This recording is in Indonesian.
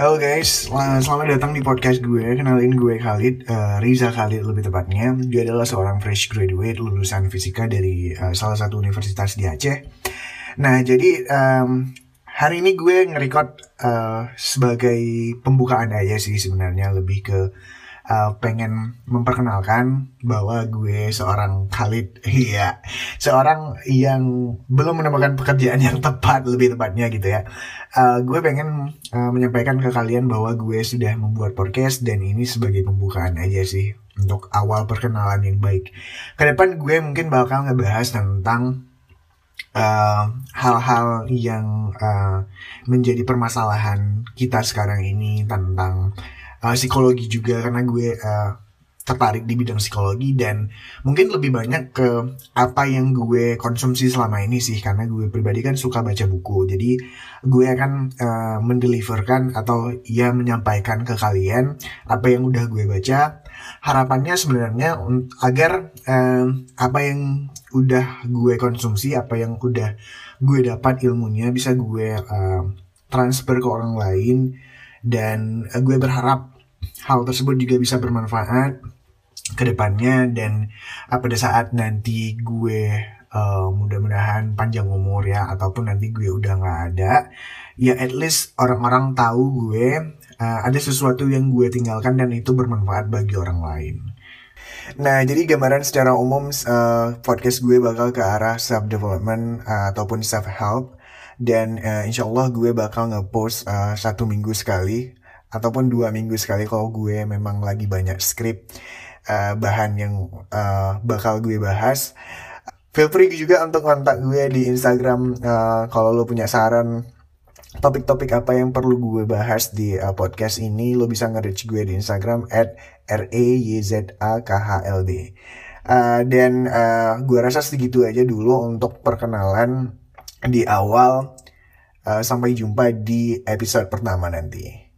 Halo guys, selamat datang di podcast gue. Kenalin gue Khalid, uh, Riza Khalid lebih tepatnya. Gue adalah seorang fresh graduate lulusan fisika dari uh, salah satu universitas di Aceh. Nah, jadi um, hari ini gue nge-record uh, sebagai pembukaan aja sih sebenarnya lebih ke uh, pengen memperkenalkan bahwa gue seorang Khalid, iya, seorang yang belum menemukan pekerjaan yang tepat, lebih tepatnya gitu ya. Uh, gue pengen uh, menyampaikan ke kalian bahwa gue sudah membuat podcast dan ini sebagai pembukaan aja sih untuk awal perkenalan yang baik. Ke depan gue mungkin bakal ngebahas tentang hal-hal uh, yang uh, menjadi permasalahan kita sekarang ini tentang uh, psikologi juga karena gue uh, tertarik di bidang psikologi dan mungkin lebih banyak ke apa yang gue konsumsi selama ini sih karena gue pribadi kan suka baca buku. Jadi gue akan uh, mendeliverkan atau ya menyampaikan ke kalian apa yang udah gue baca. Harapannya sebenarnya agar uh, apa yang udah gue konsumsi apa yang udah gue dapat ilmunya bisa gue uh, transfer ke orang lain dan uh, gue berharap hal tersebut juga bisa bermanfaat ke depannya dan uh, pada saat nanti gue uh, mudah-mudahan panjang umur ya ataupun nanti gue udah nggak ada ya at least orang-orang tahu gue uh, ada sesuatu yang gue tinggalkan dan itu bermanfaat bagi orang lain. Nah, jadi gambaran secara umum uh, podcast gue bakal ke arah self development uh, ataupun self help dan uh, insya Allah gue bakal ngepost uh, satu minggu sekali ataupun dua minggu sekali kalau gue memang lagi banyak skrip uh, bahan yang uh, bakal gue bahas. Feel free juga untuk kontak gue di Instagram uh, kalau lo punya saran topik-topik apa yang perlu gue bahas di uh, podcast ini lo bisa nge-reach gue di Instagram at r e y z a k h l d dan uh, gue rasa segitu aja dulu untuk perkenalan di awal uh, sampai jumpa di episode pertama nanti